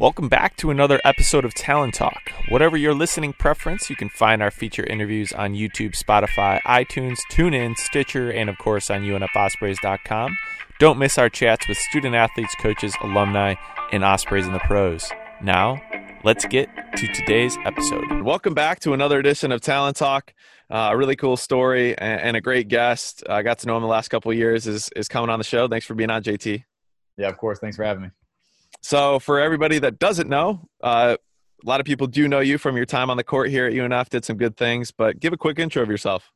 Welcome back to another episode of Talent Talk. Whatever your listening preference, you can find our feature interviews on YouTube, Spotify, iTunes, TuneIn, Stitcher, and of course on UNFOspreys.com. Don't miss our chats with student athletes, coaches, alumni, and Ospreys in the pros. Now, let's get to today's episode. Welcome back to another edition of Talent Talk. Uh, a really cool story and, and a great guest. I got to know him the last couple of years. Is is coming on the show. Thanks for being on, JT. Yeah, of course. Thanks for having me. So, for everybody that doesn't know, uh, a lot of people do know you from your time on the court here at UNF. Did some good things, but give a quick intro of yourself.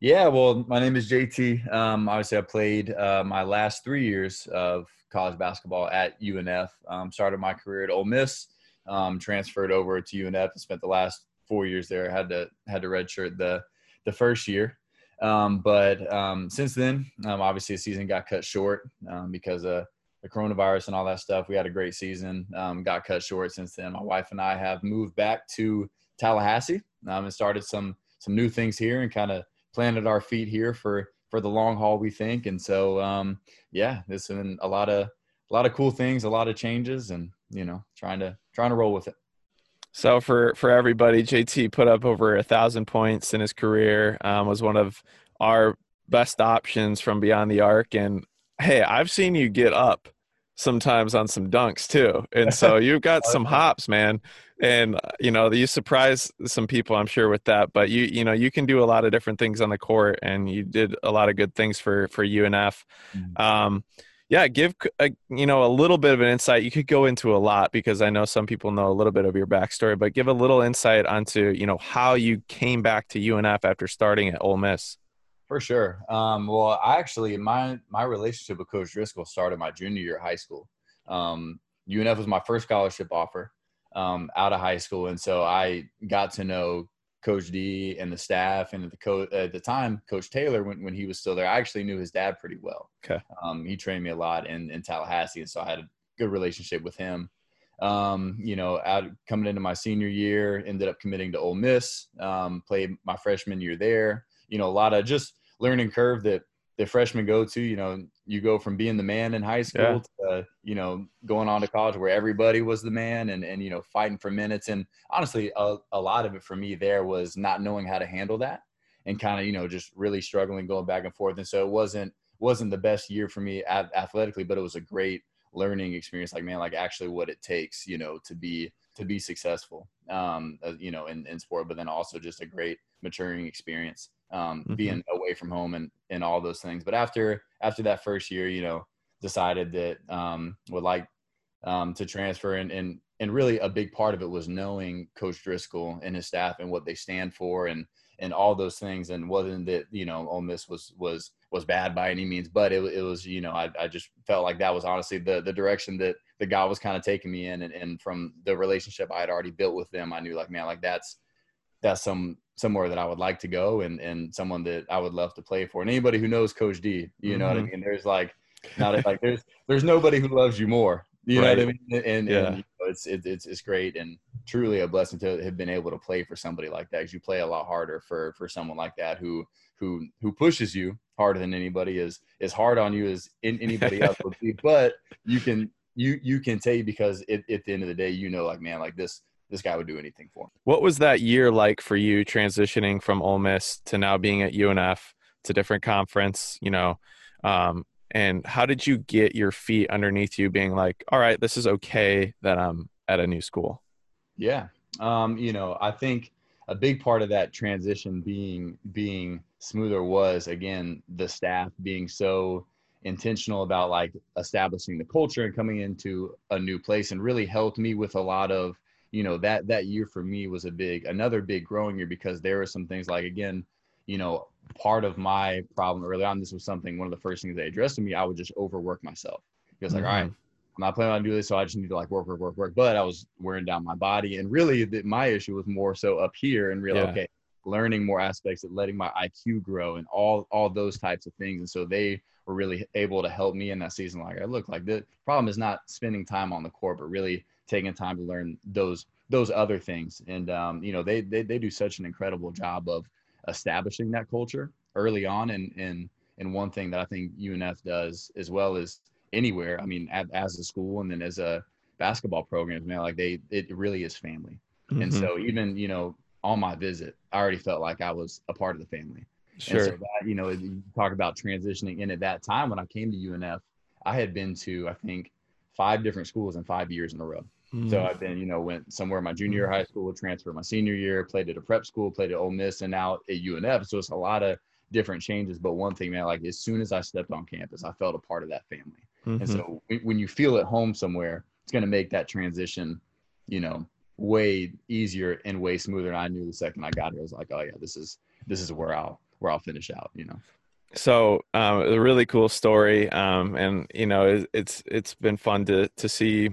Yeah, well, my name is JT. Um, obviously, I played uh, my last three years of college basketball at UNF. Um, started my career at Ole Miss, um, transferred over to UNF, and spent the last four years there. Had to had to redshirt the the first year, um, but um, since then, um, obviously, the season got cut short because of the coronavirus and all that stuff. We had a great season, um, got cut short since then. My wife and I have moved back to Tallahassee um, and started some some new things here and kind of planted our feet here for for the long haul. We think, and so yeah, there's been a lot of a lot of cool things, a lot of changes, and you know, trying to trying to roll with it. So for for everybody, JT put up over a thousand points in his career. Um, was one of our best options from beyond the arc. And hey, I've seen you get up sometimes on some dunks too, and so you've got some hops, man. And you know you surprise some people, I'm sure, with that. But you you know you can do a lot of different things on the court, and you did a lot of good things for for UNF. Mm-hmm. Um, yeah give a, you know a little bit of an insight you could go into a lot because i know some people know a little bit of your backstory but give a little insight onto you know how you came back to unf after starting at Ole miss for sure um, well i actually my my relationship with coach driscoll started my junior year of high school um, unf was my first scholarship offer um, out of high school and so i got to know Coach D and the staff and the coach at the time, Coach Taylor, when, when he was still there, I actually knew his dad pretty well. Okay. Um, he trained me a lot in, in Tallahassee, and so I had a good relationship with him. Um, you know, out coming into my senior year, ended up committing to Ole Miss. Um, played my freshman year there. You know, a lot of just learning curve that the freshmen go to. You know, you go from being the man in high school yeah. to you know going on to college where everybody was the man and and you know fighting for minutes. And honestly, a, a lot of it for me there was not knowing how to handle that and kind of you know just really struggling going back and forth. And so it wasn't wasn't the best year for me athletically, but it was a great learning experience. Like man, like actually what it takes, you know, to be to be successful, um, uh, you know, in, in sport, but then also just a great maturing experience um, mm-hmm. being away from home and and all those things. But after after that first year, you know, decided that um, would like um, to transfer and and and really a big part of it was knowing Coach Driscoll and his staff and what they stand for and and all those things. And wasn't that you know Ole Miss was was was bad by any means, but it, it was you know I, I just felt like that was honestly the the direction that the guy was kind of taking me in, and, and from the relationship I had already built with them, I knew like man like that's that's some somewhere that I would like to go and and someone that I would love to play for. And anybody who knows Coach D, you know mm-hmm. what I mm-hmm. mean. There's like not like there's there's nobody who loves you more. You right. know what I mean? And, yeah. and you know, it's it, it's it's great and truly a blessing to have been able to play for somebody like that. Because you play a lot harder for for someone like that who who who pushes you harder than anybody is is hard on you as in, anybody else would be. But you can you you can take because it, at the end of the day, you know, like man, like this this guy would do anything for. Him. What was that year like for you transitioning from Ole Miss to now being at UNF to different conference? You know, um, and how did you get your feet underneath you, being like, all right, this is okay that I'm at a new school? Yeah, um, you know, I think a big part of that transition being being smoother was again the staff being so intentional about like establishing the culture and coming into a new place and really helped me with a lot of you know that that year for me was a big another big growing year because there were some things like again you know part of my problem early on this was something one of the first things they addressed to me i would just overwork myself because like mm-hmm. all right i'm not planning on doing this so i just need to like work work work work but i was wearing down my body and really the, my issue was more so up here and really yeah. okay learning more aspects of letting my iq grow and all all those types of things and so they were really able to help me in that season like i look like the problem is not spending time on the court but really taking time to learn those those other things. And um, you know, they, they they do such an incredible job of establishing that culture early on. And and and one thing that I think UNF does as well as anywhere. I mean, as a school and then as a basketball program, man, like they it really is family. Mhm. And so even you know on my visit, I already felt like I was a part of the family. sure. And so that, you know, you talk about transitioning. And at that time, when I came to UNF, I had been to, I think, five different schools in five years in a row. So Mhm. I've been, you know, went somewhere in my junior year high school, transferred my senior year, played at a prep school, played at Ole Miss, and now at UNF. So it's a lot of different changes. But one thing, man, like as soon as I stepped on campus, I felt a part of that family. And Mhm. so when- when you feel at home somewhere, it's going to make that transition, you know, way easier and way smoother. And I knew the second I got here, I was like, oh yeah, this is this is where I'll where I'll finish out. You know. So um, a really cool story, um, and you know it, it's it's been fun to to see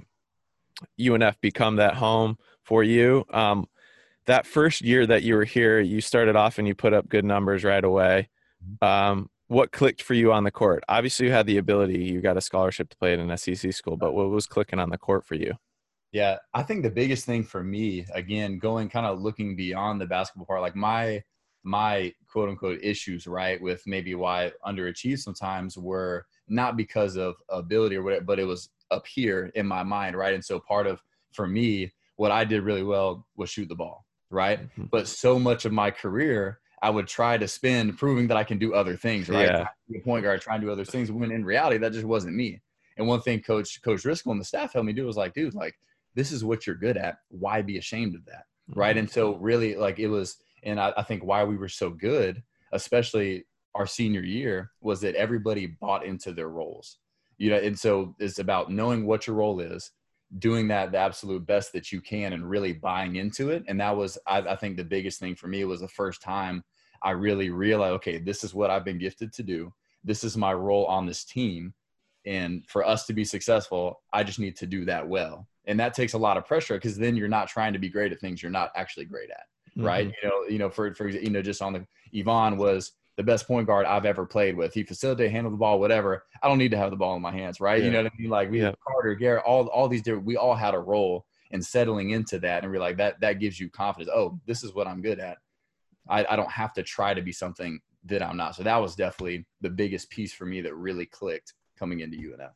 UNF become that home for you. Um, that first year that you were here, you started off and you put up good numbers right away. Um, what clicked for you on the court? Obviously, you had the ability. You got a scholarship to play at an SEC school, but what was clicking on the court for you? Yeah, I think the biggest thing for me, again, going kind of looking beyond the basketball part, like my my quote unquote issues, right, with maybe why I underachieved sometimes were not because of ability or whatever, but it was up here in my mind, right? And so part of for me, what I did really well was shoot the ball, right? Mhm. But so much of my career, I would try to spend proving that I can do other things, right? Yeah. Be a point guard, trying to do other things. When in reality, that just wasn't me. And one thing Coach Coach Driscoll and the staff helped me do was like, dude, like this is what you're good at. Why be ashamed of that? Right. Mhm. And so really like it was, and I, I think why we were so good, especially our senior year, was that everybody bought into their roles. You know, and so it's about knowing what your role is, doing that the absolute best that you can and really buying into it. And that was I, I think the biggest thing for me was the first time I really realized, okay, this is what I've been gifted to do. This is my role on this team. And for us to be successful, I just need to do that well. And that takes a lot of pressure because then you're not trying to be great at things you're not actually great at. Right. Mhm. You know, you know, for for you know, just on the Ivan was the best point guard I've ever played with. He facilitated, handled the ball, whatever. I don't need to have the ball in my hands, right? You know what I mean? Like we Yeah. have Carter, Garrett, all all these different. We all had a role in settling into that, and we're like that. That gives you confidence. Oh, this is what I'm good at. I, I don't have to try to be something that I'm not. So that was definitely the biggest piece for me that really clicked coming into UNF.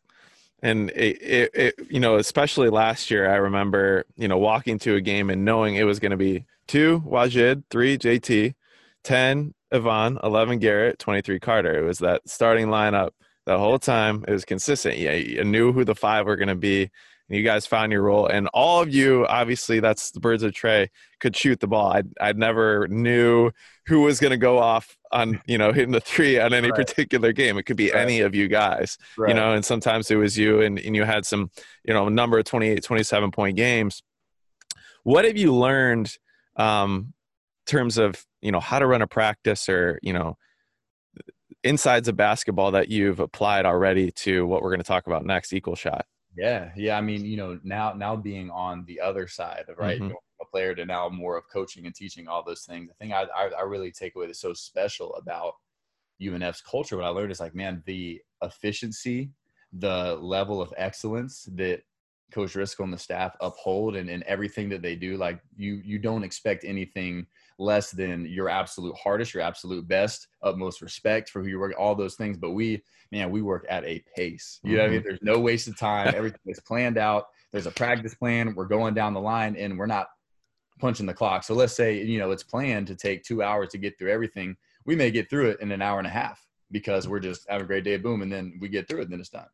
and it, it, it you know especially last year i remember you know walking to a game and knowing it was going to be two wajid three jt 10 Ivan, 11 garrett 23 carter. It was that starting lineup the whole time. It was consistent. Yeah you knew who the five were going to be and you guys found your role. And all of you obviously that's the birds of trey could shoot the ball. I i never knew who was going to go off on you know hitting the three on any Right. particular game. It could be Right. any of you guys you know and sometimes it was you and, and you had some you know number of 28 27 point games. What have you learned um terms of you know how to run a practice or you know insides of basketball that you've applied already to what we're going to talk about next equal shot Yeah, yeah. I mean, you know, now now being on the other side of right, Mhm. going from a player to now more of coaching and teaching all those things. The thing I, I I really take away that's so special about UNF's culture. What I learned is like, man, the efficiency, the level of excellence that Coach Driscoll and the staff uphold, and, and everything that they do. Like you you don't expect anything less than your absolute hardest, your absolute best, utmost respect for who you work, all those things. But we man, we work at a pace. You know what I mean? Mm-hmm. There's no wasted time. Everything is planned out. There's a practice plan. We're going down the line and we're not punching the clock. So let's say, you know, it's planned to take two hours to get through everything. We may get through it in an hour and a half because we're just having a great day, boom, and then we get through it, and then it's done.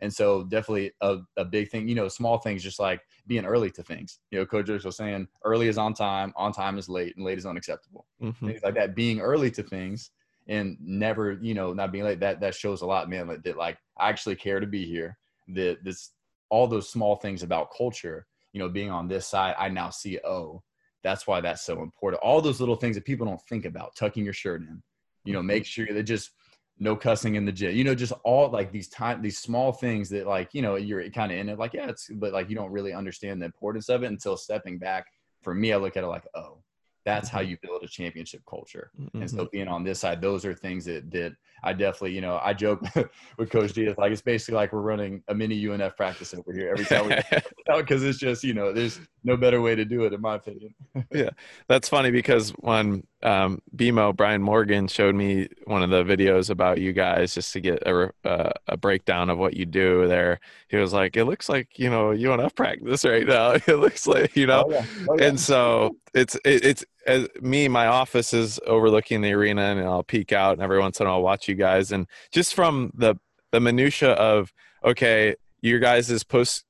And so definitely a, a big thing, you know, small things just like being early to things. You know, Coach Driscoll was saying early is on time, on time is late, and late is unacceptable. Mhm. things like that being early to things and never you know not being late that that shows a lot man that, that like i actually care to be here. That this all those small things about culture you know being on this side i now see oh that's why that's so important. All those little things that people don't think about tucking your shirt in. You know make sure that just no cussing in the gym you know just all like these time these small things that like you know you're kind of in it like yeah it's but like you don't really understand the importance of it until stepping back for me i look at it like oh that's how you build a championship culture and so Mhm. being on this side, those are things that that I definitely, you know, I joke with Coach D. It's like it's basically like we're running a mini UNF practice over here every time we because it's just you know there's no better way to do it in my opinion. Yeah. That's funny because when um, BMO Brian Morgan showed me one of the videos about you guys just to get a, uh, a breakdown of what you do there. He was like, "It looks like you know you UNF practice right now. It looks like you know." Oh, yeah. Oh, yeah. And so it's it, it's as me. My office is overlooking the arena, and I'll peek out, and every once in a while I'll watch you guys. And just from the the minutia of okay, your guys' post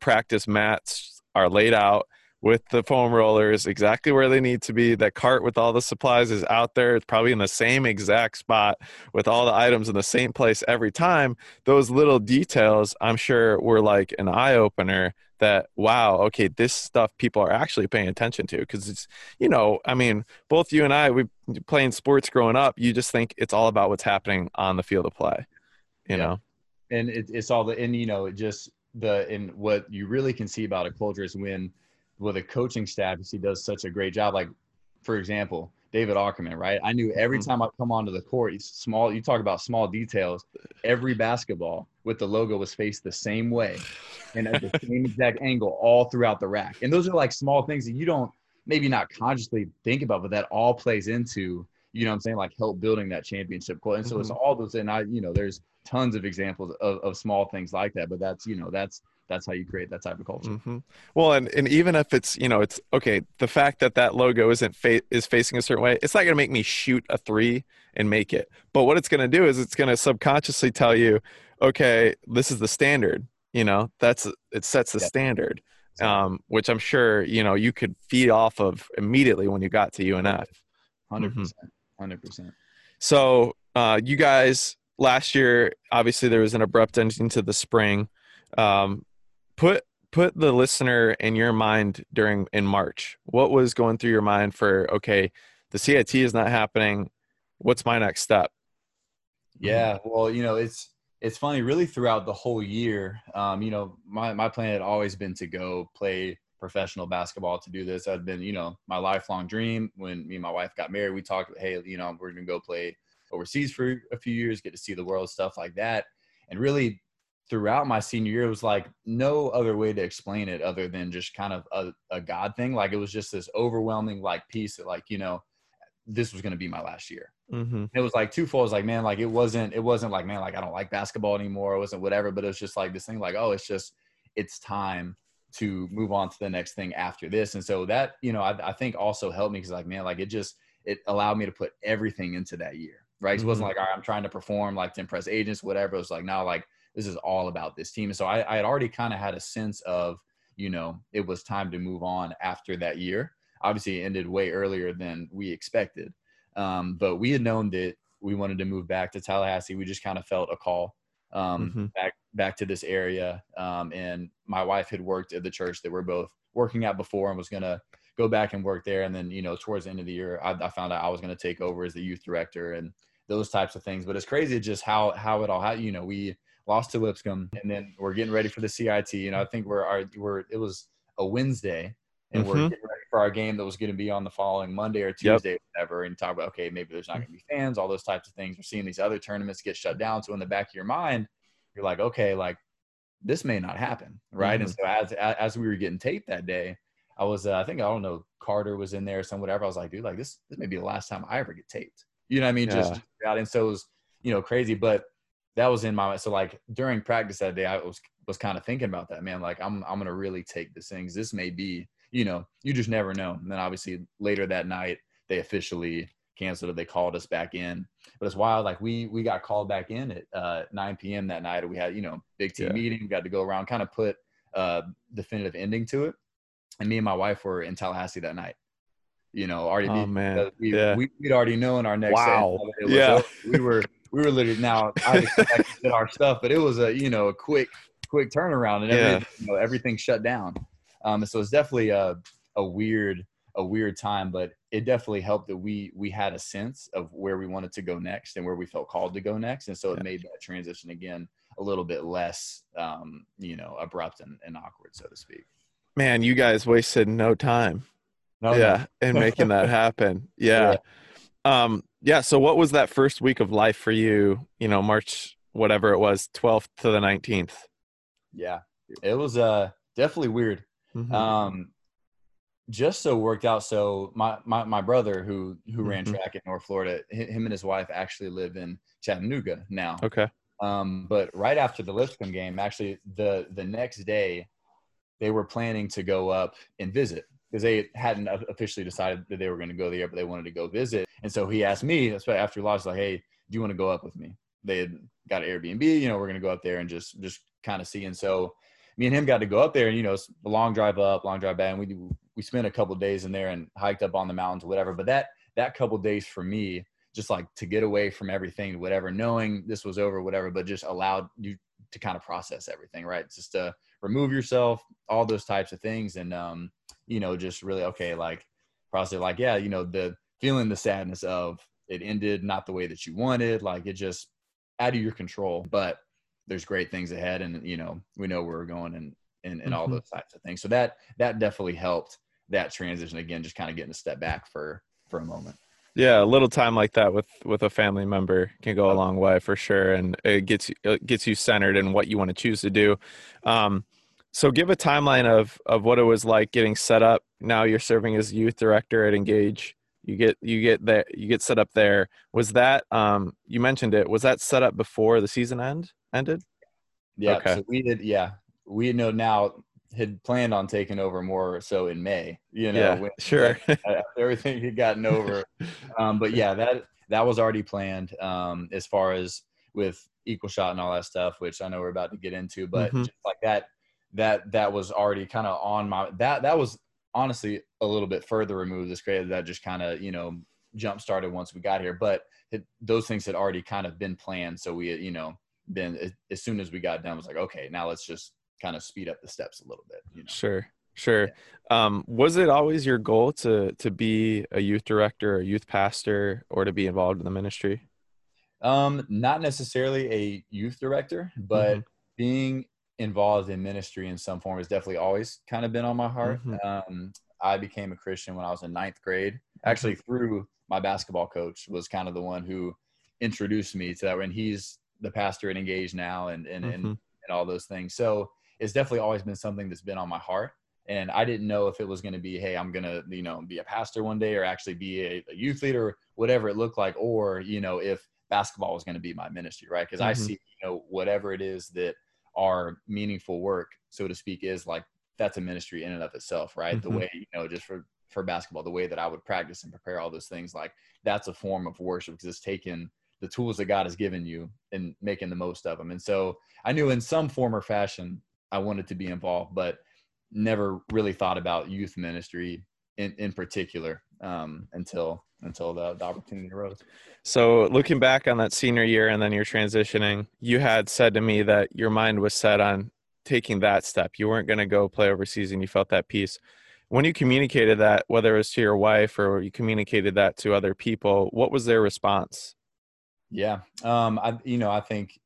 practice mats are laid out with the foam rollers exactly where they need to be. That cart with all the supplies is out there. It's probably in the same exact spot with all the items in the same place every time. Those little details, I'm sure, were like an eye opener that, wow, okay, this stuff people are actually paying attention to. Because it's, you know, I mean, both you and I, we playing sports growing up, you just think it's all about what's happening on the field of play, you yeah. know? And it, it's all the, and, you know, it just, the, and what you really can see about a culture is when, with a coaching staff he does such a great job. Like, for example, David Ackerman, right? I knew every mm-hmm. time I come onto the court, small. You talk about small details. Every basketball with the logo was faced the same way, and at the same exact angle all throughout the rack. And those are like small things that you don't maybe not consciously think about, but that all plays into you know what I'm saying like help building that championship quote. And so mm-hmm. it's all those. And I, you know, there's tons of examples of, of small things like that. But that's you know that's that's how you create that type of culture. Mm-hmm. Well, and, and even if it's you know it's okay, the fact that that logo isn't fa- is facing a certain way, it's not going to make me shoot a three and make it. But what it's going to do is it's going to subconsciously tell you, okay, this is the standard. You know, that's it sets the yeah. standard, um, which I'm sure you know you could feed off of immediately when you got to UNF. Hundred mm-hmm. percent, hundred percent. So uh, you guys last year, obviously there was an abrupt ending to the spring. Um, put put the listener in your mind during in March. What was going through your mind for okay, the CIT is not happening. What's my next step? Yeah, well, you know, it's it's funny. Really, throughout the whole year, um, you know, my my plan had always been to go play professional basketball. To do this, I'd been you know my lifelong dream. When me and my wife got married, we talked, hey, you know, we're gonna go play overseas for a few years, get to see the world, stuff like that. And really, throughout my senior year, it was like no other way to explain it other than just kind of a, a God thing. Like it was just this overwhelming like piece that like, you know, this was going to be my last year. Mm-hmm. It was like twofold. It was like, man, like it wasn't, it wasn't like, man, like I don't like basketball anymore. It wasn't whatever, but it was just like this thing like, oh, it's just, it's time to move on to the next thing after this. And so that, you know, I, I think also helped me because like, man, like it just, it allowed me to put everything into that year. Right. Mm-hmm. It wasn't mm-hmm. like, all right, I'm trying to perform like to impress agents, whatever. It was like, now like this is all about this team. so I, I had already kind of had a sense of, you know, it was time to move on after that year. Obviously, it ended way earlier than we expected. Um, but we had known that we wanted to move back to Tallahassee. We just kind of felt a call um, mm-hmm. back back to this area. Um, and my wife had worked at the church that we're both working at before and was going to go back and work there. And then, you know, towards the end of the year, I, I found out I was going to take over as the youth director and those types of things. But it's crazy just how how it all had. You know, we lost to Lipscomb, and then we're getting ready for the CIT. You know, I think we're our we're it was a Wednesday, and mm-hmm. we're getting ready for our game that was going to be on the following Monday or Tuesday, yep. whatever. And talk about okay, maybe there's not going to be fans, all those types of things. We're seeing these other tournaments get shut down, so in the back of your mind, you're like, okay, like this may not happen, right? Mm-hmm. And so as as we were getting taped that day. I was, uh, I think, I don't know, Carter was in there, some whatever. I was like, dude, like this, this may be the last time I ever get taped. You know what I mean? Yeah. Just, just out. And so it was, you know, crazy. But that was in my mind. so like during practice that day, I was was kind of thinking about that, man. Like I'm I'm gonna really take this thing. This may be, you know, you just never know. And then obviously later that night they officially canceled it. They called us back in. But it's wild. Like we we got called back in at uh, 9 p.m. that night. We had you know big team yeah. meeting. We got to go around, kind of put uh, definitive ending to it. And me and my wife were in Tallahassee that night. You know, already oh, man. we yeah. we would already known our next. Wow. yeah. Over. We were we were literally now I expected our stuff, but it was a you know a quick quick turnaround and everything, yeah. you know, everything shut down. Um, so it's definitely a a weird a weird time, but it definitely helped that we we had a sense of where we wanted to go next and where we felt called to go next, and so it made that transition again a little bit less um, you know abrupt and, and awkward, so to speak. Man, you guys wasted no time. No, yeah, no. in making that happen. Yeah. yeah. Um, yeah. So what was that first week of life for you? You know, March, whatever it was, 12th to the 19th. Yeah. It was, uh, definitely weird. Mm-hmm. Um, just so worked out. So my my, my brother who who ran Mhm. track in North Florida, him and his wife actually live in Chattanooga now. Okay. Um, but right after the Lipscomb game, actually the the next day, they were planning to go up and visit because they hadn't officially decided that they were going to go there, but they wanted to go visit. And so he asked me, after lost, like, "Hey, do you want to go up with me?" They had got Airbnb. You know, we're going to go up there and just just kind of see. And so me and him got to go up there, and you know, it's a long drive up, long drive back. And we we spent a couple days in there and hiked up on the mountains, whatever. But that that couple days for me just like to get away from everything, whatever, knowing this was over, whatever, but just allowed you to kind of process everything, right? Just to remove yourself, all those types of things. And, um, you know, just really, okay, like process, like, yeah, you know, the feeling the sadness of it ended not the way that you wanted, like it just out of your control, but there's great things ahead. And, you know, we know where we're going and, and, and all Mhm. those types of things. So that, that definitely helped that transition again, just kind of getting a step back for, for a moment. Yeah, a little time like that with with a family member can go a long way for sure, and it gets you it gets you centered in what you want to choose to do. Um, so, give a timeline of of what it was like getting set up. Now you're serving as youth director at Engage. You get you get there you get set up there. Was that um, you mentioned it? Was that set up before the season end ended? Yeah. Okay. So we did. Yeah, we know now had planned on taking over more so in May. You know, yeah, when, sure. after everything had gotten over. um, but yeah, that that was already planned um, as far as with equal shot and all that stuff, which I know we're about to get into. But Mhm. just like that, that that was already kind of on my that that was honestly a little bit further removed. This creative that just kind of you know jump started once we got here, but it, those things had already kind of been planned. So we you know been as, soon as we got done, was like okay, now let's just kind of speed up the steps a little bit. You know. Sure, sure. Um, was it always your goal to to be a youth director, a youth pastor, or to be involved in the ministry? Um, not necessarily a youth director, but Mhm. being involved in ministry in some form has definitely always kind of been on my heart. Mhm. Um, I became a Christian when I was in ninth grade, actually through my basketball coach was kind of the one who introduced me to that. And he's the pastor at Engage now and, and, and, Mhm. and all those things. So it's definitely always been something that's been on my heart. And I didn't know if it was going to be, hey, I'm going to, you know, be a pastor one day or actually be a, a youth leader, whatever it looked like, or, you know, if basketball was going to be my ministry, right? Because I Mhm. see, you know, whatever it is that our meaningful work, so to speak, is like that's a ministry in and of itself, right? The Mhm. way, you know, just for for basketball, the way that I would practice and prepare all those things, like that's a form of worship because it's taking the tools that God has given you and making the most of them. And so I knew in some form or fashion I wanted to be involved, but never really thought about youth ministry in, in particular um, until until the, the opportunity arose. So, looking back on that senior year and then you're transitioning, you had said to me that your mind was set on taking that step. You weren't going to go play overseas and you felt that peace. When you communicated that, whether it was to your wife or you communicated that to other people, what was their response? Yeah. Um, I, you know, I think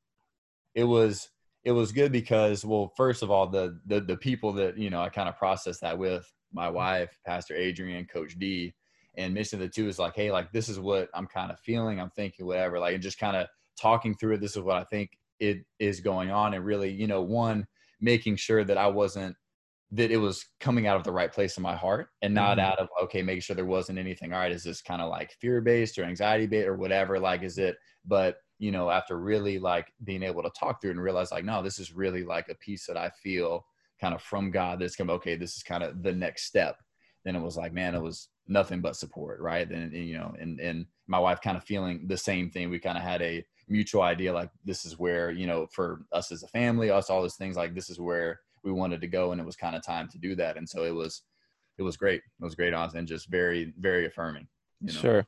it was, it was good because, well, first of all, the, the, the people that, you know, I kind of processed that with my wife, Pastor Adrian, Coach D, and mixing the two is like, Hey, like, this is what I'm kind of feeling. I'm thinking whatever, like, and just kind of talking through it. This is what I think it is going on. And really, you know, one, making sure that I wasn't, that it was coming out of the right place in my heart and not Mhm. out of, okay, making sure there wasn't anything. All right. Is this kind of like fear based or anxiety based or whatever? Like, is it, but you know after really like being able to talk through it and realize like no this is really like a piece that i feel kind of from god that's come okay this is kind of the next step then it was like man it was nothing but support right then and, you know and and my wife kind of feeling the same thing we kind of had a mutual idea like this is where you know for us as a family us all those things like this is where we wanted to go and it was kind of time to do that and so it was it was great it was great honestly and just very very affirming you know? Sure.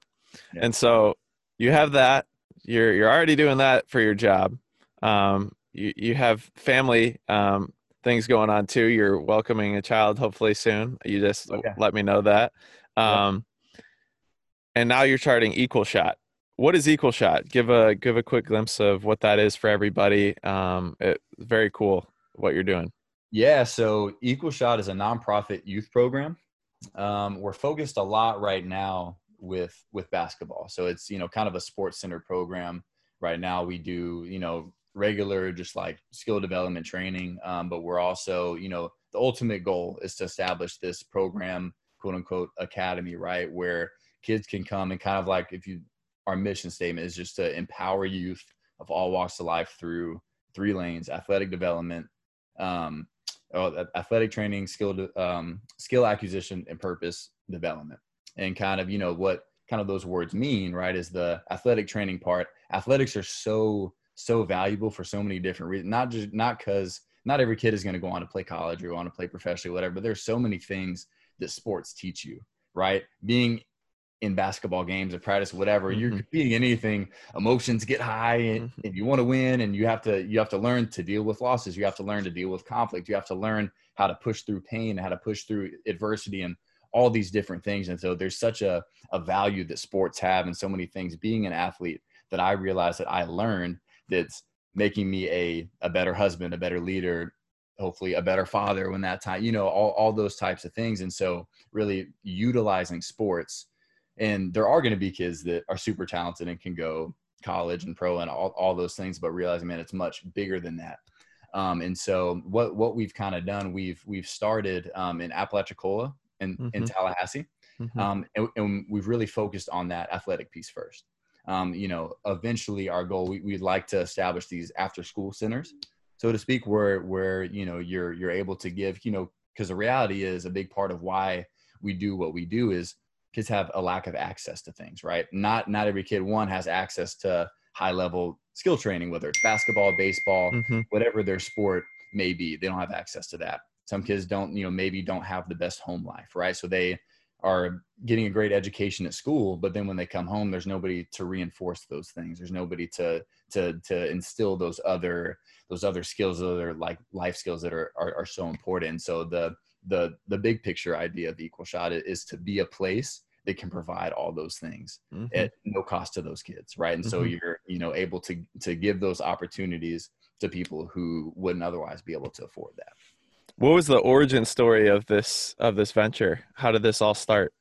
Yeah. And so you have that. You're you're already doing that for your job. Um, you you have family um, things going on too. You're welcoming a child hopefully soon. You just Okay. let me know that. Yeah. Um, and now you're charting Equal Shot. What is Equal Shot? Give a give a quick glimpse of what that is for everybody. Um, it, very cool what you're doing. Yeah, so Equal Shot is a nonprofit youth program. Um, we're focused a lot right now with with basketball. So it's you know kind of a sports center program. Right now we do you know regular just like skill development training, um, but we're also you know the ultimate goal is to establish this program quote unquote academy, right? Where kids can come and kind of like if you our mission statement is just to empower youth of all walks of life through three lanes: athletic development, um, oh, athletic training, skill um, skill acquisition, and purpose development. And kind of you know what kind of those words mean, right? Is the athletic training part. Athletics are so so valuable for so many different reasons. Not just not because not every kid is going to go on to play college or want to play professionally, whatever. But there's so many things that sports teach you, right? Being in basketball games or practice, whatever, mm-hmm. you're competing anything, emotions get high and, mm-hmm. and, you want to win and you have to you have to learn to deal with losses. You have to learn to deal with conflict. You have to learn how to push through pain, how to push through adversity and all these different things. And so there's such a, a value that sports have and so many things being an athlete that I realized that I learned that's making me a, a better husband, a better leader, hopefully a better father when that time, you know, all, all those types of things. And so really utilizing sports and there are going to be kids that are super talented and can go college and pro and all, all those things, but realizing, man, it's much bigger than that. Um, and so what, what we've kind of done, we've, we've started um, in Apalachicola and mm-hmm. in Tallahassee. Mm-hmm. Um, and, and, we've really focused on that athletic piece first. Um, you know, eventually our goal, we, would like to establish these after school centers, so to speak, where, where, you know, you're, you're able to give, you know, cause the reality is a big part of why we do what we do is kids have a lack of access to things, right? Not not every kid one has access to high level skill training, whether it's basketball, baseball, mm-hmm. whatever their sport may be. They don't have access to that. Some kids don't, you know, maybe don't have the best home life, right? So they are getting a great education at school, but then when they come home, there's nobody to reinforce those things. There's nobody to to to instill those other those other skills, other like life skills that are are, are so important. So the the the big picture idea of equal shot is to be a place that can provide all those things mm-hmm. at no cost to those kids right and mm-hmm. so you're you know able to to give those opportunities to people who wouldn't otherwise be able to afford that what was the origin story of this of this venture how did this all start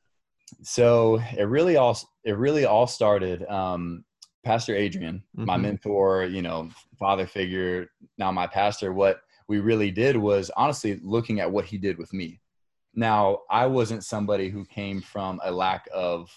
so it really all it really all started um pastor adrian mm-hmm. my mentor you know father figure now my pastor what we really did was honestly looking at what he did with me. Now, I wasn't somebody who came from a lack of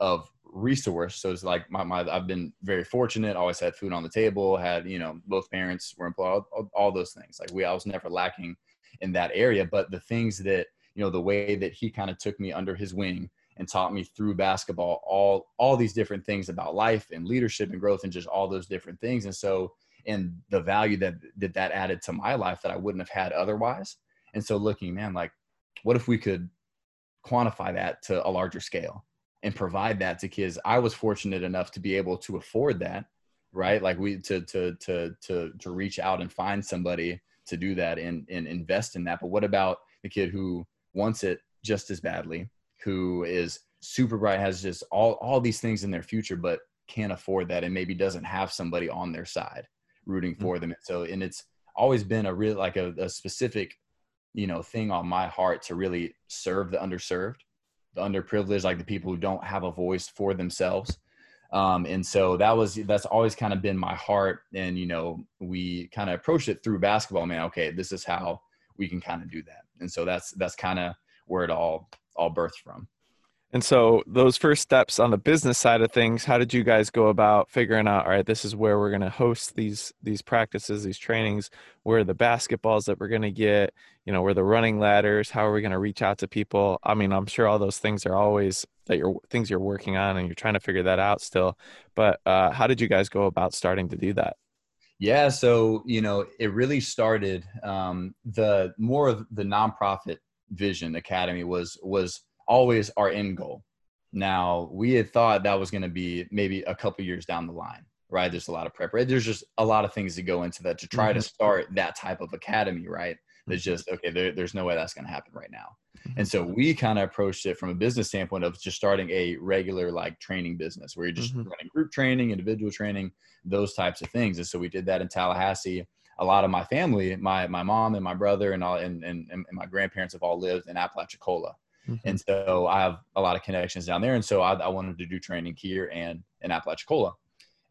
of resource. So it's like my, my I've been very fortunate, always had food on the table, had, you know, both parents were employed, all, all those things. Like we I was never lacking in that area. But the things that, you know, the way that he kind of took me under his wing and taught me through basketball all all these different things about life and leadership and growth and just all those different things. And so and the value that, that that added to my life that I wouldn't have had otherwise. And so looking, man, like what if we could quantify that to a larger scale and provide that to kids? I was fortunate enough to be able to afford that, right? Like we to to to to to reach out and find somebody to do that and and invest in that. But what about the kid who wants it just as badly, who is super bright, has just all all these things in their future, but can't afford that and maybe doesn't have somebody on their side rooting mm. for mm-hmm. them. And so, and it's always been a real, like a, a specific, you know, thing on my heart to really serve the underserved, the underprivileged, like the people who don't have a voice for themselves. Um, and so that was, that's always kind of been my heart. And, you know, we kind of approached it through basketball, man. Okay, this is how we can kind of do that. And so that's, that's kind of where it all, all birthed from. And so those first steps on the business side of things, how did you guys go about figuring out, all right, this is where we're going to host these these practices, these trainings, where are the basketballs that we're going to get, you know, where the running ladders, how are we going to reach out to people? I mean, I'm sure all those things are always that you're things you're working on and you're trying to figure that out still. But uh, how did you guys go about starting to do that? Yeah, so you know, it really started um, the more of the nonprofit vision academy was was always our end goal. Now, we had thought that was going to be maybe a couple years down the line, right? There's a lot of prep, right? There's just a lot of things to go into that to try mm-hmm. to start that type of academy, right? There's mm-hmm. just, okay, there, there's no way that's going to happen right now. Mm-hmm. And so we kind of approached it from a business standpoint of just starting a regular like training business where you're just mm-hmm. running group training, individual training, those types of things. And so we did that in Tallahassee. A lot of my family, my my mom and my brother and all and, and, and my grandparents have all lived in Apalachicola. Mm-hmm. And so I have a lot of connections down there. And so I, I wanted to do training here and in Apalachicola.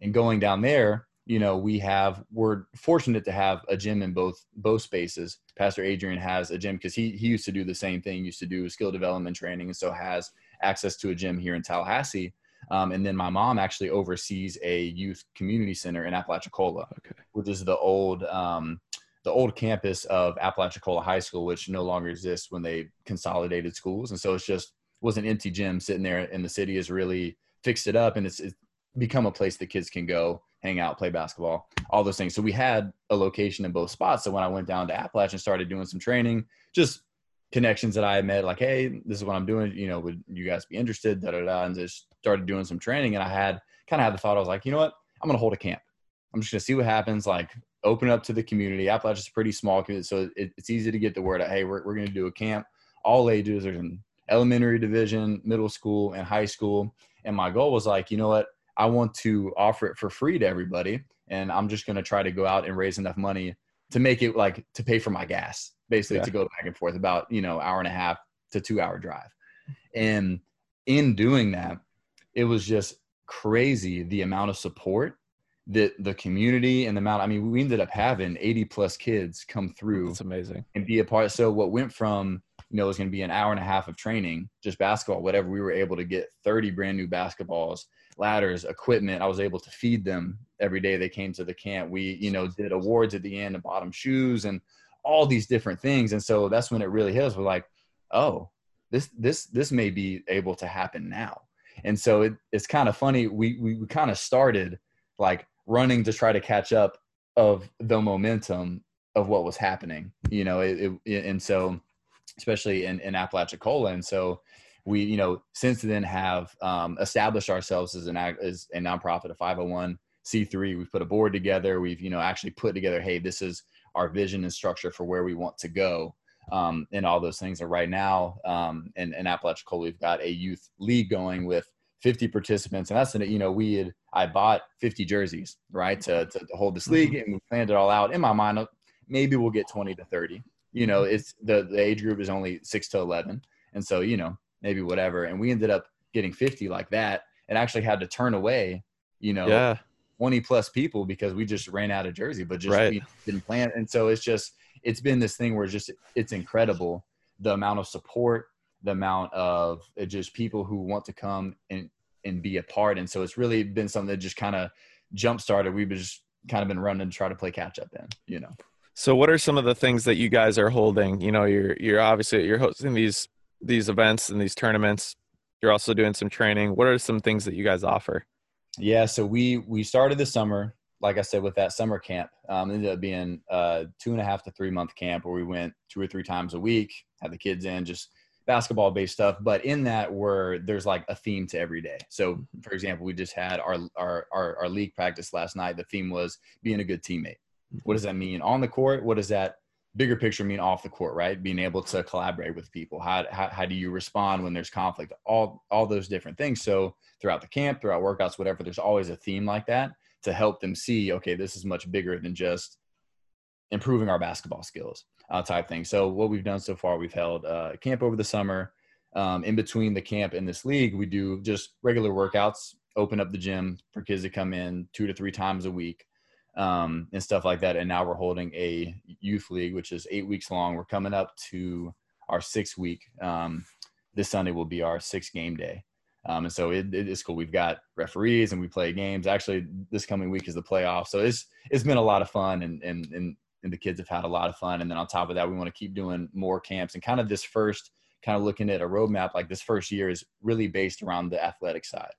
And going down there, you know we have we're fortunate to have a gym in both both spaces pastor adrian has a gym because he he used to do the same thing used to do skill development training and so has access to a gym here in tallahassee um, and then my mom actually oversees a youth community center in apalachicola okay. which is the old um, the old campus of apalachicola high school which no longer exists when they consolidated schools and so it's just was an empty gym sitting there and the city has really fixed it up and it's, it's become a place that kids can go hang out, play basketball, all those things. So we had a location in both spots. So when I went down to Apalach, started doing some training, just connections that I had met, like, hey, this is what I'm doing. You know, would you guys be interested? Da da da. And just started doing some training. And I had kind of had the thought, I was like, you know what? I'm gonna hold a camp. I'm just gonna see what happens. Like, open up to the community. Apalach's a pretty small community, so it, it's easy to get the word out. Hey, we're we're gonna do a camp. All ages. There's an elementary division, middle school, and high school. And my goal was like, you know what? I want to offer it for free to everybody. And I'm just going to try to go out and raise enough money to make it like to pay for my gas, basically yeah. to go back and forth about, you know, hour and a half to two hour drive. And in doing that, it was just crazy the amount of support that the community and the amount, I mean, we ended up having 80 plus kids come through. It's amazing. And be a part. So what went from, you know, it was going to be an hour and a half of training, just basketball, whatever, we were able to get 30 brand new basketballs ladders, equipment. I was able to feed them every day they came to the camp. We, you know, did awards at the end and bought them shoes and all these different things. And so that's when it really hit us. We're like, oh, this this this may be able to happen now. And so it, it's kind of funny. We we, we kind of started like running to try to catch up of the momentum of what was happening, you know. It, it and so especially in in Apalachicola, and so we you know since then have um, established ourselves as an as a nonprofit a 501c3 we've put a board together we've you know actually put together hey this is our vision and structure for where we want to go um, and all those things are right now um, in, in apalachicola we've got a youth league going with 50 participants and that's an, you know we had i bought 50 jerseys right to, to, to hold this mm-hmm. league and we planned it all out in my mind maybe we'll get 20 to 30 you know mm-hmm. it's the, the age group is only 6 to 11 and so you know maybe whatever. And we ended up getting 50 like that and actually had to turn away, you know, yeah. 20 plus people because we just ran out of Jersey, but just right. didn't plan. And so it's just, it's been this thing where it's just, it's incredible the amount of support, the amount of just people who want to come and, and be a part. And so it's really been something that just kind of jump started. We've just kind of been running to try to play catch up in, you know. So what are some of the things that you guys are holding? You know, you're you're obviously you're hosting these these events and these tournaments. You're also doing some training. What are some things that you guys offer? Yeah, so we we started the summer, like I said, with that summer camp. Um, ended up being a two and a half to three month camp where we went two or three times a week, had the kids in, just basketball based stuff. But in that, where there's like a theme to every day. So, mm-hmm. for example, we just had our our our, our league practice last night. The theme was being a good teammate. What does that mean on the court? What does that bigger picture mean off the court, right? Being able to collaborate with people. How, how, how do you respond when there's conflict? All, all those different things. So throughout the camp, throughout workouts, whatever, there's always a theme like that to help them see, okay, this is much bigger than just improving our basketball skills uh, type thing. So what we've done so far, we've held uh, camp over the summer. Um, in between the camp and this league, we do just regular workouts, open up the gym for kids to come in two to three times a week um, and stuff like that. And now we're holding a youth league, which is eight weeks long. We're coming up to our six week. Um, this Sunday will be our six game day. Um, and so it, it is cool. We've got referees and we play games. Actually, this coming week is the playoff. So it's it's been a lot of fun, and and and, and the kids have had a lot of fun. And then on top of that, we want to keep doing more camps. And kind of this first, kind of looking at a roadmap, like this first year is really based around the athletic side.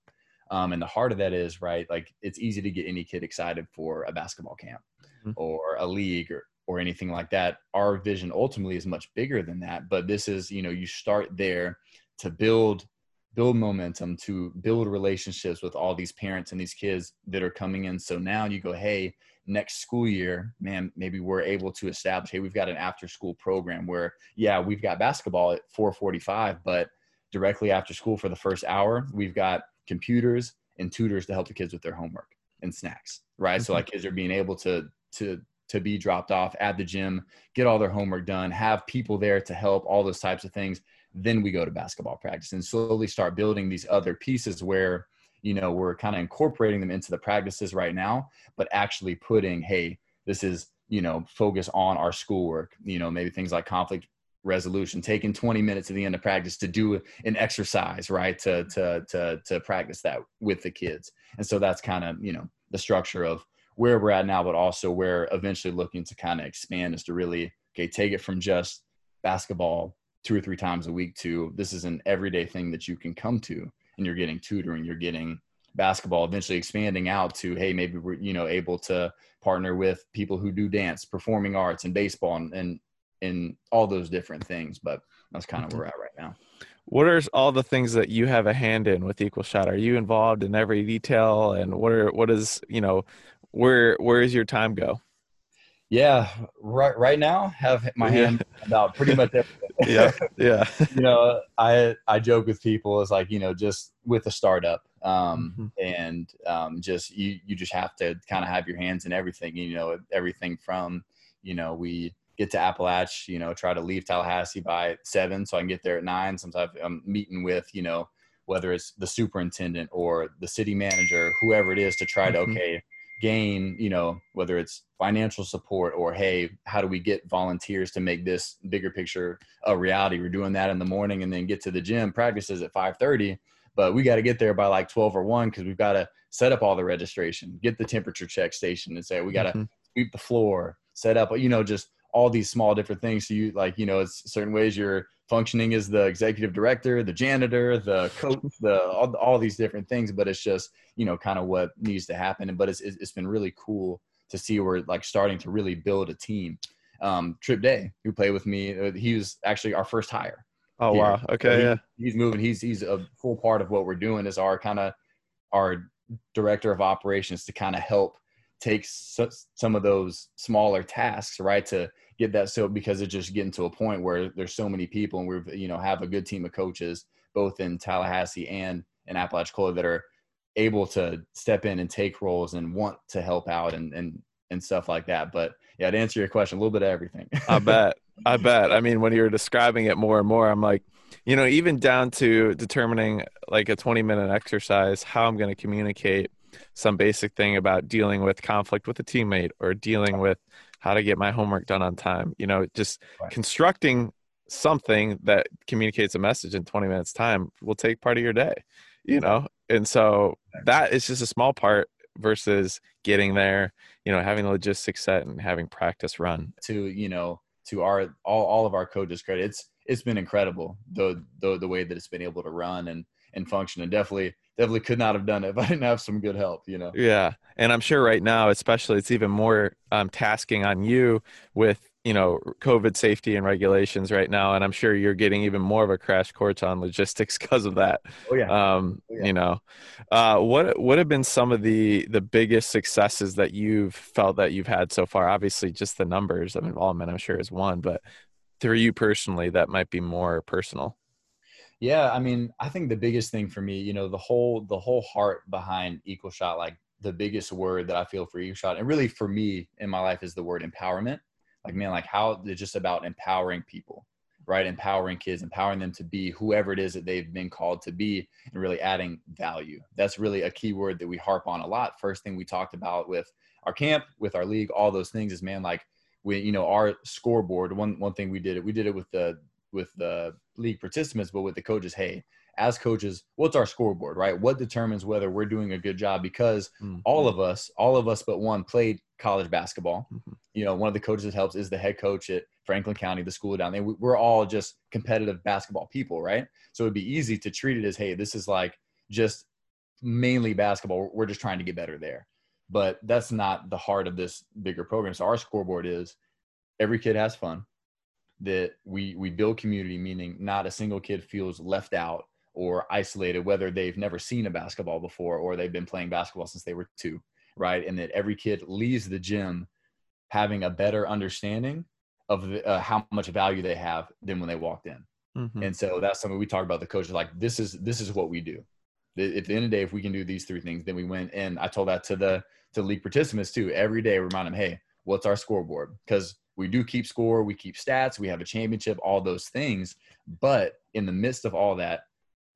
Um, and the heart of that is right, like it's easy to get any kid excited for a basketball camp mm-hmm. or a league or or anything like that. Our vision ultimately is much bigger than that. But this is, you know, you start there to build build momentum to build relationships with all these parents and these kids that are coming in so now you go hey next school year man maybe we're able to establish hey we've got an after school program where yeah we've got basketball at 445 but directly after school for the first hour we've got computers and tutors to help the kids with their homework and snacks right mm-hmm. so like kids are being able to to to be dropped off at the gym get all their homework done have people there to help all those types of things then we go to basketball practice and slowly start building these other pieces where you know we're kind of incorporating them into the practices right now but actually putting hey this is you know focus on our schoolwork you know maybe things like conflict resolution taking 20 minutes at the end of practice to do an exercise right to to to to practice that with the kids. And so that's kind of you know the structure of where we're at now but also where eventually looking to kind of expand is to really okay take it from just basketball two or three times a week to this is an everyday thing that you can come to and you're getting tutoring you're getting basketball eventually expanding out to hey maybe we're you know able to partner with people who do dance performing arts and baseball and and, and all those different things. But that's kind of where we're at right now. What are all the things that you have a hand in with equal shot? Are you involved in every detail? And what are what is you know where where is your time go yeah, right. Right now, have my hand yeah. about pretty much everything. yeah, yeah. you know, I I joke with people is like you know just with a startup, um, mm-hmm. and um, just you you just have to kind of have your hands in everything. You know, everything from you know we get to Apalach, you know, try to leave Tallahassee by seven so I can get there at nine. Sometimes I'm meeting with you know whether it's the superintendent or the city manager, whoever it is, to try to mm-hmm. okay gain, you know, whether it's financial support or hey, how do we get volunteers to make this bigger picture a reality? We're doing that in the morning and then get to the gym practices at 5:30, but we got to get there by like 12 or 1 cuz we've got to set up all the registration, get the temperature check station and say we got to mm-hmm. sweep the floor, set up, you know, just all these small different things. So you like, you know, it's certain ways you're functioning as the executive director, the janitor, the coach, the all, all these different things. But it's just you know kind of what needs to happen. But it's it's been really cool to see we're like starting to really build a team. Um, Trip Day, who played with me, uh, he was actually our first hire. Oh here. wow, okay, so he, yeah. He's moving. He's he's a full part of what we're doing. Is our kind of our director of operations to kind of help take some of those smaller tasks, right? To get that so because it's just getting to a point where there's so many people and we've you know have a good team of coaches both in Tallahassee and in Apalachicola that are able to step in and take roles and want to help out and and and stuff like that. But yeah, to answer your question, a little bit of everything. I bet. I bet. I mean, when you're describing it more and more, I'm like, you know, even down to determining like a 20 minute exercise, how I'm going to communicate some basic thing about dealing with conflict with a teammate or dealing with how to get my homework done on time you know just right. constructing something that communicates a message in 20 minutes time will take part of your day you know? And so that is just a small part versus getting there you know having the logistics set and having practice run. To you know to our all, all of our coaches credit it's it's been incredible the, the the way that it's been able to run and and function and definitely definitely could not have done it if I didn't have some good help, you know. Yeah, and I'm sure right now, especially, it's even more um, tasking on you with you know COVID safety and regulations right now, and I'm sure you're getting even more of a crash course on logistics because of that. Oh yeah. Um, oh, yeah. You know, uh, what what have been some of the the biggest successes that you've felt that you've had so far? Obviously, just the numbers of involvement, I'm sure, is one, but through you personally, that might be more personal. Yeah, I mean, I think the biggest thing for me, you know, the whole the whole heart behind Equal Shot, like the biggest word that I feel for Equal Shot, and really for me in my life is the word empowerment. Like, man, like how it's just about empowering people, right? Empowering kids, empowering them to be whoever it is that they've been called to be, and really adding value. That's really a key word that we harp on a lot. First thing we talked about with our camp, with our league, all those things is man, like we, you know, our scoreboard. One one thing we did it, we did it with the with the league participants, but with the coaches, hey, as coaches, what's our scoreboard, right? What determines whether we're doing a good job? Because mm-hmm. all of us, all of us but one played college basketball. Mm-hmm. You know, one of the coaches that helps is the head coach at Franklin County, the school down there. We're all just competitive basketball people, right? So it'd be easy to treat it as, hey, this is like just mainly basketball. We're just trying to get better there. But that's not the heart of this bigger program. So our scoreboard is every kid has fun that we we build community meaning not a single kid feels left out or isolated whether they've never seen a basketball before or they've been playing basketball since they were two right? And that every kid leaves the gym having a better understanding of the, uh, how much value they have than when they walked in. Mm-hmm. and so that's something we talk about the coaches like this is this is what we do. At the end of the day if we can do these three things then we win. And i told that to the to league participants too. Every day remind them hey what's our scoreboard? Because we do keep score, we keep stats, we have a championship, all those things. But in the midst of all that,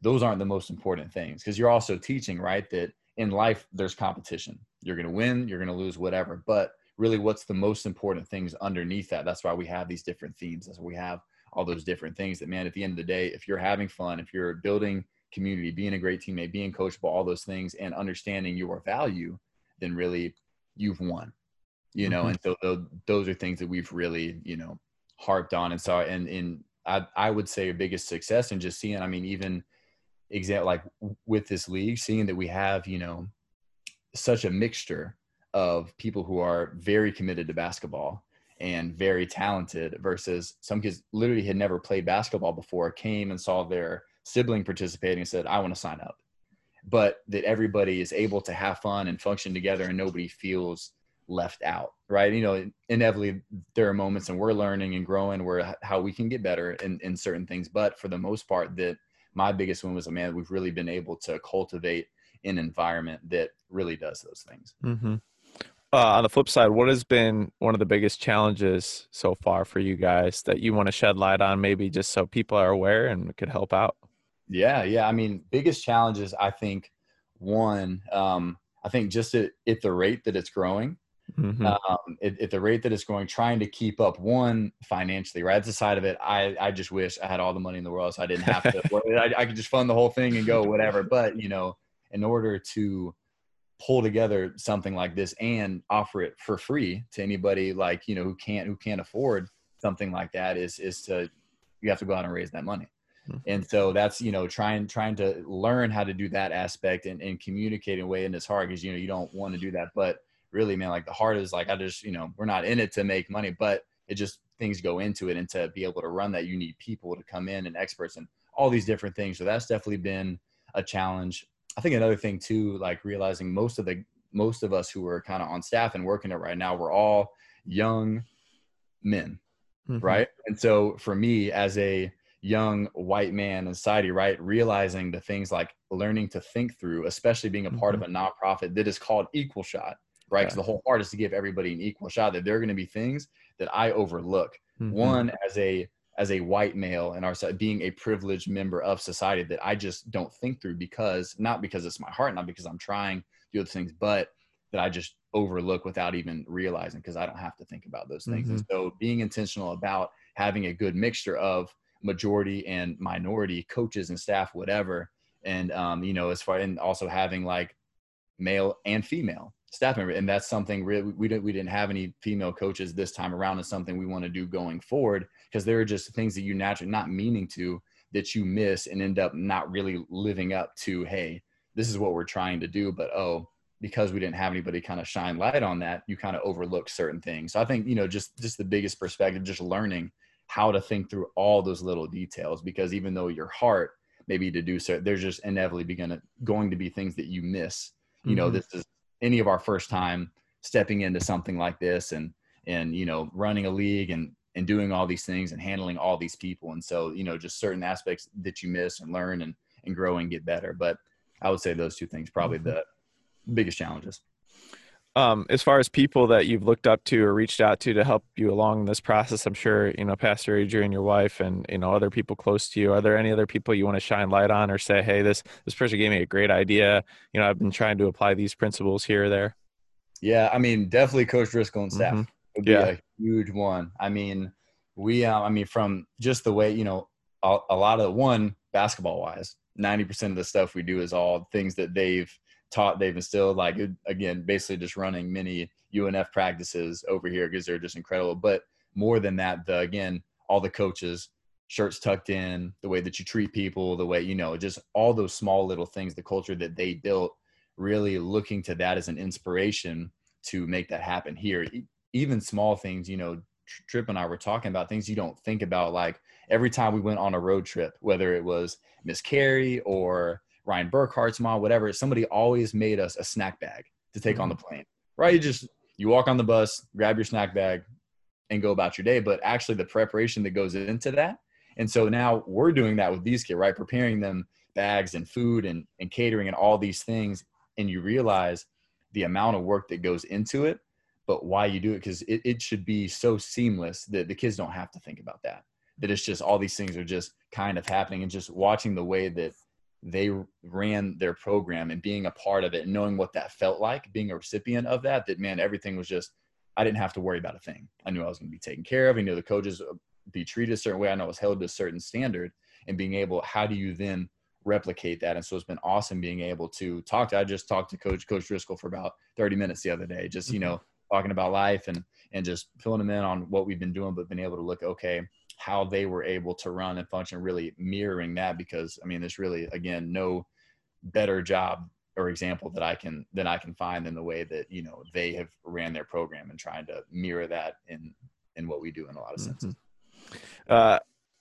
those aren't the most important things because you're also teaching, right? That in life, there's competition. You're going to win, you're going to lose, whatever. But really, what's the most important things underneath that? That's why we have these different themes. That's why we have all those different things that, man, at the end of the day, if you're having fun, if you're building community, being a great teammate, being coachable, all those things, and understanding your value, then really you've won. You know, mm-hmm. and so those are things that we've really, you know, harped on. And so, and in I, I would say your biggest success and just seeing, I mean, even example like with this league, seeing that we have, you know, such a mixture of people who are very committed to basketball and very talented versus some kids literally had never played basketball before, came and saw their sibling participating and said, I want to sign up. But that everybody is able to have fun and function together and nobody feels left out, right? You know, inevitably there are moments and we're learning and growing where how we can get better in, in certain things. But for the most part, that my biggest one was, a man, we've really been able to cultivate an environment that really does those things. Mm-hmm. Uh, on the flip side, what has been one of the biggest challenges so far for you guys that you want to shed light on, maybe just so people are aware and could help out? Yeah, yeah. I mean, biggest challenges, I think, one, um, I think just at, at the rate that it's growing, mm-hmm. um, at, at, the rate that it's going, trying to keep up one financially, right? That's the side of it. I, I just wish I had all the money in the world so I didn't have to, I, I could just fund the whole thing and go whatever. But, you know, in order to pull together something like this and offer it for free to anybody like, you know, who can't, who can't afford something like that is, is to, you have to go out and raise that money. Mm-hmm. And so that's, you know, trying, trying to learn how to do that aspect and, and communicate in a way. And it's hard because, you know, you don't want to do that, but really, man, like the heart is like, I just, you know, we're not in it to make money, but it just things go into it. And to be able to run that, you need people to come in and experts and all these different things. So that's definitely been a challenge. I think another thing too, like realizing most of the, most of us who are kind of on staff and working it right now, we're all young men. Mm-hmm. Right. And so for me as a young white man in society, right, realizing the things like learning to think through, especially being a part mm-hmm. of a nonprofit that is called Equal Shot, right? Because the whole part is to give everybody an equal shot. That there are going to be things that I overlook. Mm-hmm. One as a as a white male and our being a privileged member of society that I just don't think through because not because it's my heart, not because I'm trying to do other things, but that I just overlook without even realizing because I don't have to think about those things. Mm-hmm. And so being intentional about having a good mixture of majority and minority coaches and staff, whatever. And um, you know, as far and also having like male and female staff member, and that's something really we didn't we didn't have any female coaches this time around. Is something we want to do going forward because there are just things that you naturally not meaning to that you miss and end up not really living up to. Hey, this is what we're trying to do, but oh, because we didn't have anybody kind of shine light on that, you kind of overlook certain things. So I think you know just just the biggest perspective, just learning how to think through all those little details because even though your heart maybe to do so there's just inevitably gonna, going to be things that you miss you mm-hmm. know this is any of our first time stepping into something like this and and you know running a league and and doing all these things and handling all these people and so you know just certain aspects that you miss and learn and and grow and get better but i would say those two things probably mm-hmm. the biggest challenges um, as far as people that you've looked up to or reached out to to help you along this process i'm sure you know pastor adrian your wife and you know other people close to you are there any other people you want to shine light on or say hey this this person gave me a great idea you know i've been trying to apply these principles here or there yeah i mean definitely coach driscoll and staff mm-hmm. would be yeah. a huge one i mean we uh, i mean from just the way you know a, a lot of one basketball wise 90% of the stuff we do is all things that they've taught they've instilled like again basically just running many unf practices over here because they're just incredible. But more than that the again all the coaches shirts tucked in the way that you treat people the way you know just all those small little things the culture that they built really looking to that as an inspiration to make that happen here. Even small things you know trip and i were talking about things you don't think about like every time we went on a road trip whether it was miss carey or Ryan Burkhart's mom, whatever, somebody always made us a snack bag to take mm-hmm. on the plane, right? You just, you walk on the bus, grab your snack bag and go about your day. But actually the preparation that goes into that. And so now we're doing that with these kids, right? Preparing them bags and food and, and catering and all these things. And you realize the amount of work that goes into it, but why you do it. Cause it, it should be so seamless that the kids don't have to think about that. That it's just all these things are just kind of happening and just watching the way that they ran their program and being a part of it and knowing what that felt like being a recipient of that that man everything was just i didn't have to worry about a thing. I knew i was going to be taken care of. I knew the coaches be treated a certain way. I know i was held to a certain standard and being able how do you then replicate that? And so it's been awesome being able to talk to i just talked to coach coach driscoll for about 30 minutes the other day just you mm-hmm. know talking about life and and just filling them in on what we've been doing but been able to look okay how they were able to run and function, really mirroring that. Because I mean, there's really again no better job or example that I can that I can find in the way that you know they have ran their program and trying to mirror that in in what we do in a lot of senses. Mm-hmm. Uh,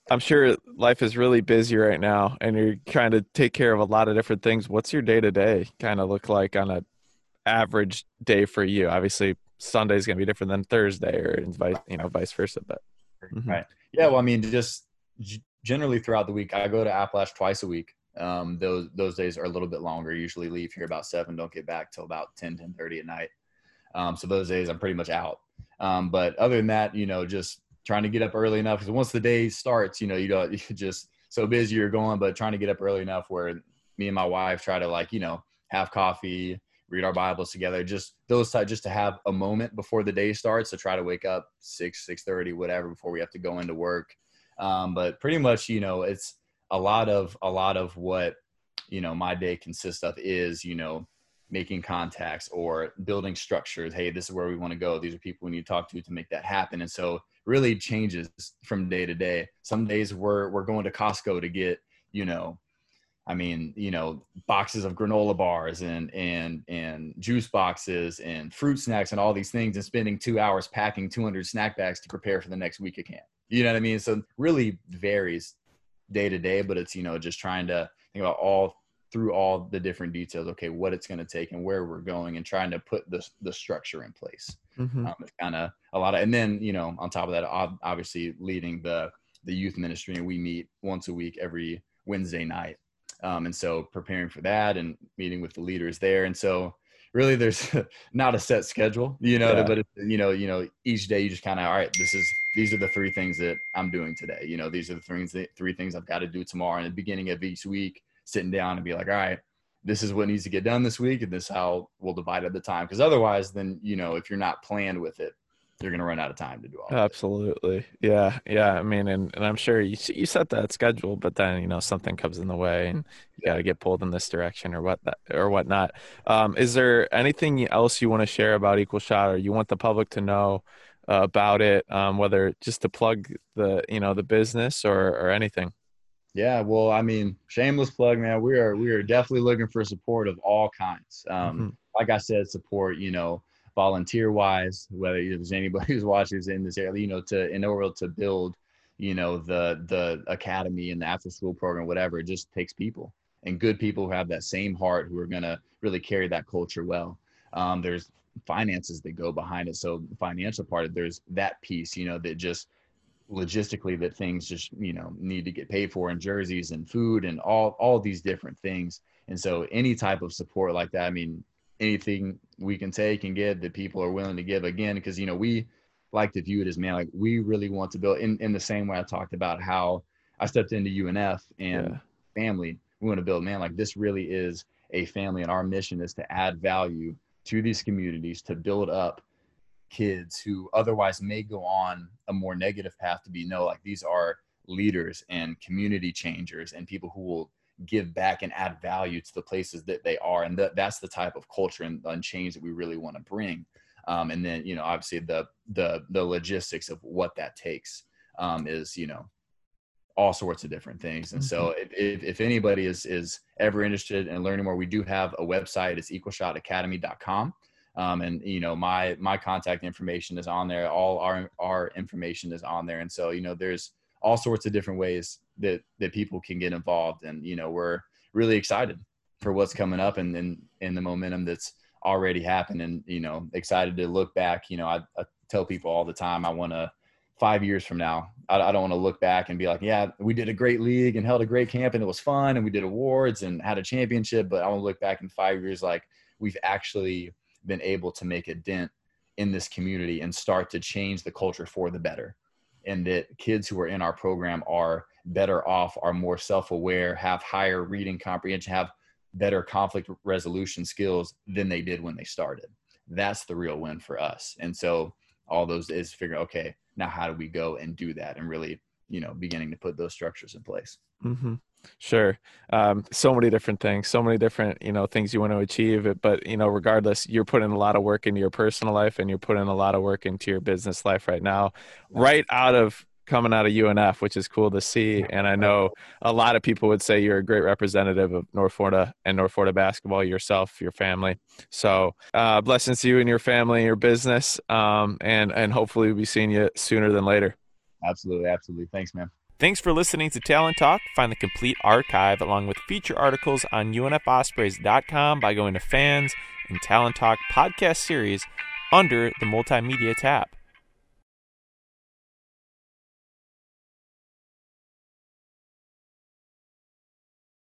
I'm sure life is really busy right now, and you're trying to take care of a lot of different things. What's your day to day kind of look like on a average day for you? Obviously, Sunday is going to be different than Thursday, or vice you know vice versa. But mm-hmm. right, yeah, well, I mean, just generally throughout the week, I go to Apalach twice a week. Um, those those days are a little bit longer. Usually leave here about seven, don't get back till about 10, 10 30 at night. Um, so those days I'm pretty much out. Um, but other than that, you know, just trying to get up early enough because once the day starts, you know, you don't you just so busy you're going, but trying to get up early enough where me and my wife try to like, you know, have coffee, read our Bibles together, just those type, just to have a moment before the day starts to try to wake up six, six thirty, whatever, before we have to go into work. Um, but pretty much, you know, it's a lot of a lot of what you know my day consists of is you know making contacts or building structures. Hey, this is where we want to go. These are people we need to talk to to make that happen. And so really changes from day to day. Some days we're we're going to Costco to get you know I mean, you know, boxes of granola bars and and and juice boxes and fruit snacks and all these things, and spending two hours packing 200 snack bags to prepare for the next week of camp. You know what I mean? So really varies day to day, but it's you know just trying to think about all through all the different details. Okay, what it's going to take and where we're going, and trying to put the the structure in place. Mm-hmm. Um, it's kind of a lot of, and then you know on top of that, obviously leading the the youth ministry, and we meet once a week every Wednesday night um, and so preparing for that and meeting with the leaders there. And so really there's not a set schedule, you know, yeah. but you know, you know, each day you just kind of, all right, this is, these are the three things that I'm doing today. You know, these are the three, three things I've got to do tomorrow. And the beginning of each week, sitting down and be like, all right, this is what needs to get done this week. And this how we'll divide up the time. Cause otherwise then, you know, if you're not planned with it, you're going to run out of time to do all absolutely. Yeah yeah i mean and, and i'm sure you, you set that schedule but then you know something comes in the way and you got to get pulled in this direction or what that or whatnot. Um, is there anything else you want to share about equal shot or you want the public to know uh, about it um, whether just to plug the you know the business or or anything? Yeah well i mean shameless plug man we are we are definitely looking for support of all kinds. Um, mm-hmm. like i said support you know volunteer wise, whether there's anybody who's watching who's in this area, you know, to in order to build, you know, the the academy and the after school program, whatever, it just takes people and good people who have that same heart who are gonna really carry that culture well. Um, there's finances that go behind it. So the financial part, there's that piece, you know, that just logistically that things just you know need to get paid for and jerseys and food and all all these different things and so any type of support like that i mean anything we can take and give that people are willing to give again because you know we like to view it as man like we really want to build in, in the same way i talked about how i stepped into unf and yeah. family we want to build man like this really is a family and our mission is to add value to these communities to build up kids who otherwise may go on a more negative path to be no like these are leaders and community changers and people who will give back and add value to the places that they are and that that's the type of culture and, and change that we really want to bring. Um, and then you know obviously the the the logistics of what that takes um, is you know all sorts of different things. And mm-hmm. so if, if, if, anybody is is ever interested in learning more we do have a website. It's equalshotacademy.com um, and you know my my contact information is on there. All our our information is on there. And so you know there's all sorts of different ways that that people can get involved and you know we're really excited for what's coming up and in in the momentum that's already happened and you know excited to look back. You know I, I tell people all the time i want to five years from now I, I don't want to look back and be like yeah we did a great league and held a great camp and it was fun and we did awards and had a championship but i want to look back in five years like we've actually been able to make a dent in this community and start to change the culture for the better. And that kids who are in our program are better off, are more self-aware, have higher reading comprehension, have better conflict resolution skills than they did when they started. That's the real win for us. And so all those is figuring, okay, now how do we go and do that and really, you know, beginning to put those structures in place. Mm-hmm. Sure. Um, so many different things, so many different, you know, things you want to achieve. But, you know, regardless, you're putting a lot of work into your personal life and you're putting a lot of work into your business life right now, right out of coming out of UNF, which is cool to see. And I know a lot of people would say you're a great representative of North Florida and North Florida basketball yourself, your family. So uh, blessings to you and your family and your business. Um, and, and hopefully we'll be seeing you sooner than later. Absolutely. Absolutely. Thanks, man. Thanks for listening to Talent Talk. Find the complete archive along with feature articles on UNFOspreys.com by going to fans and Talent Talk podcast series under the multimedia tab.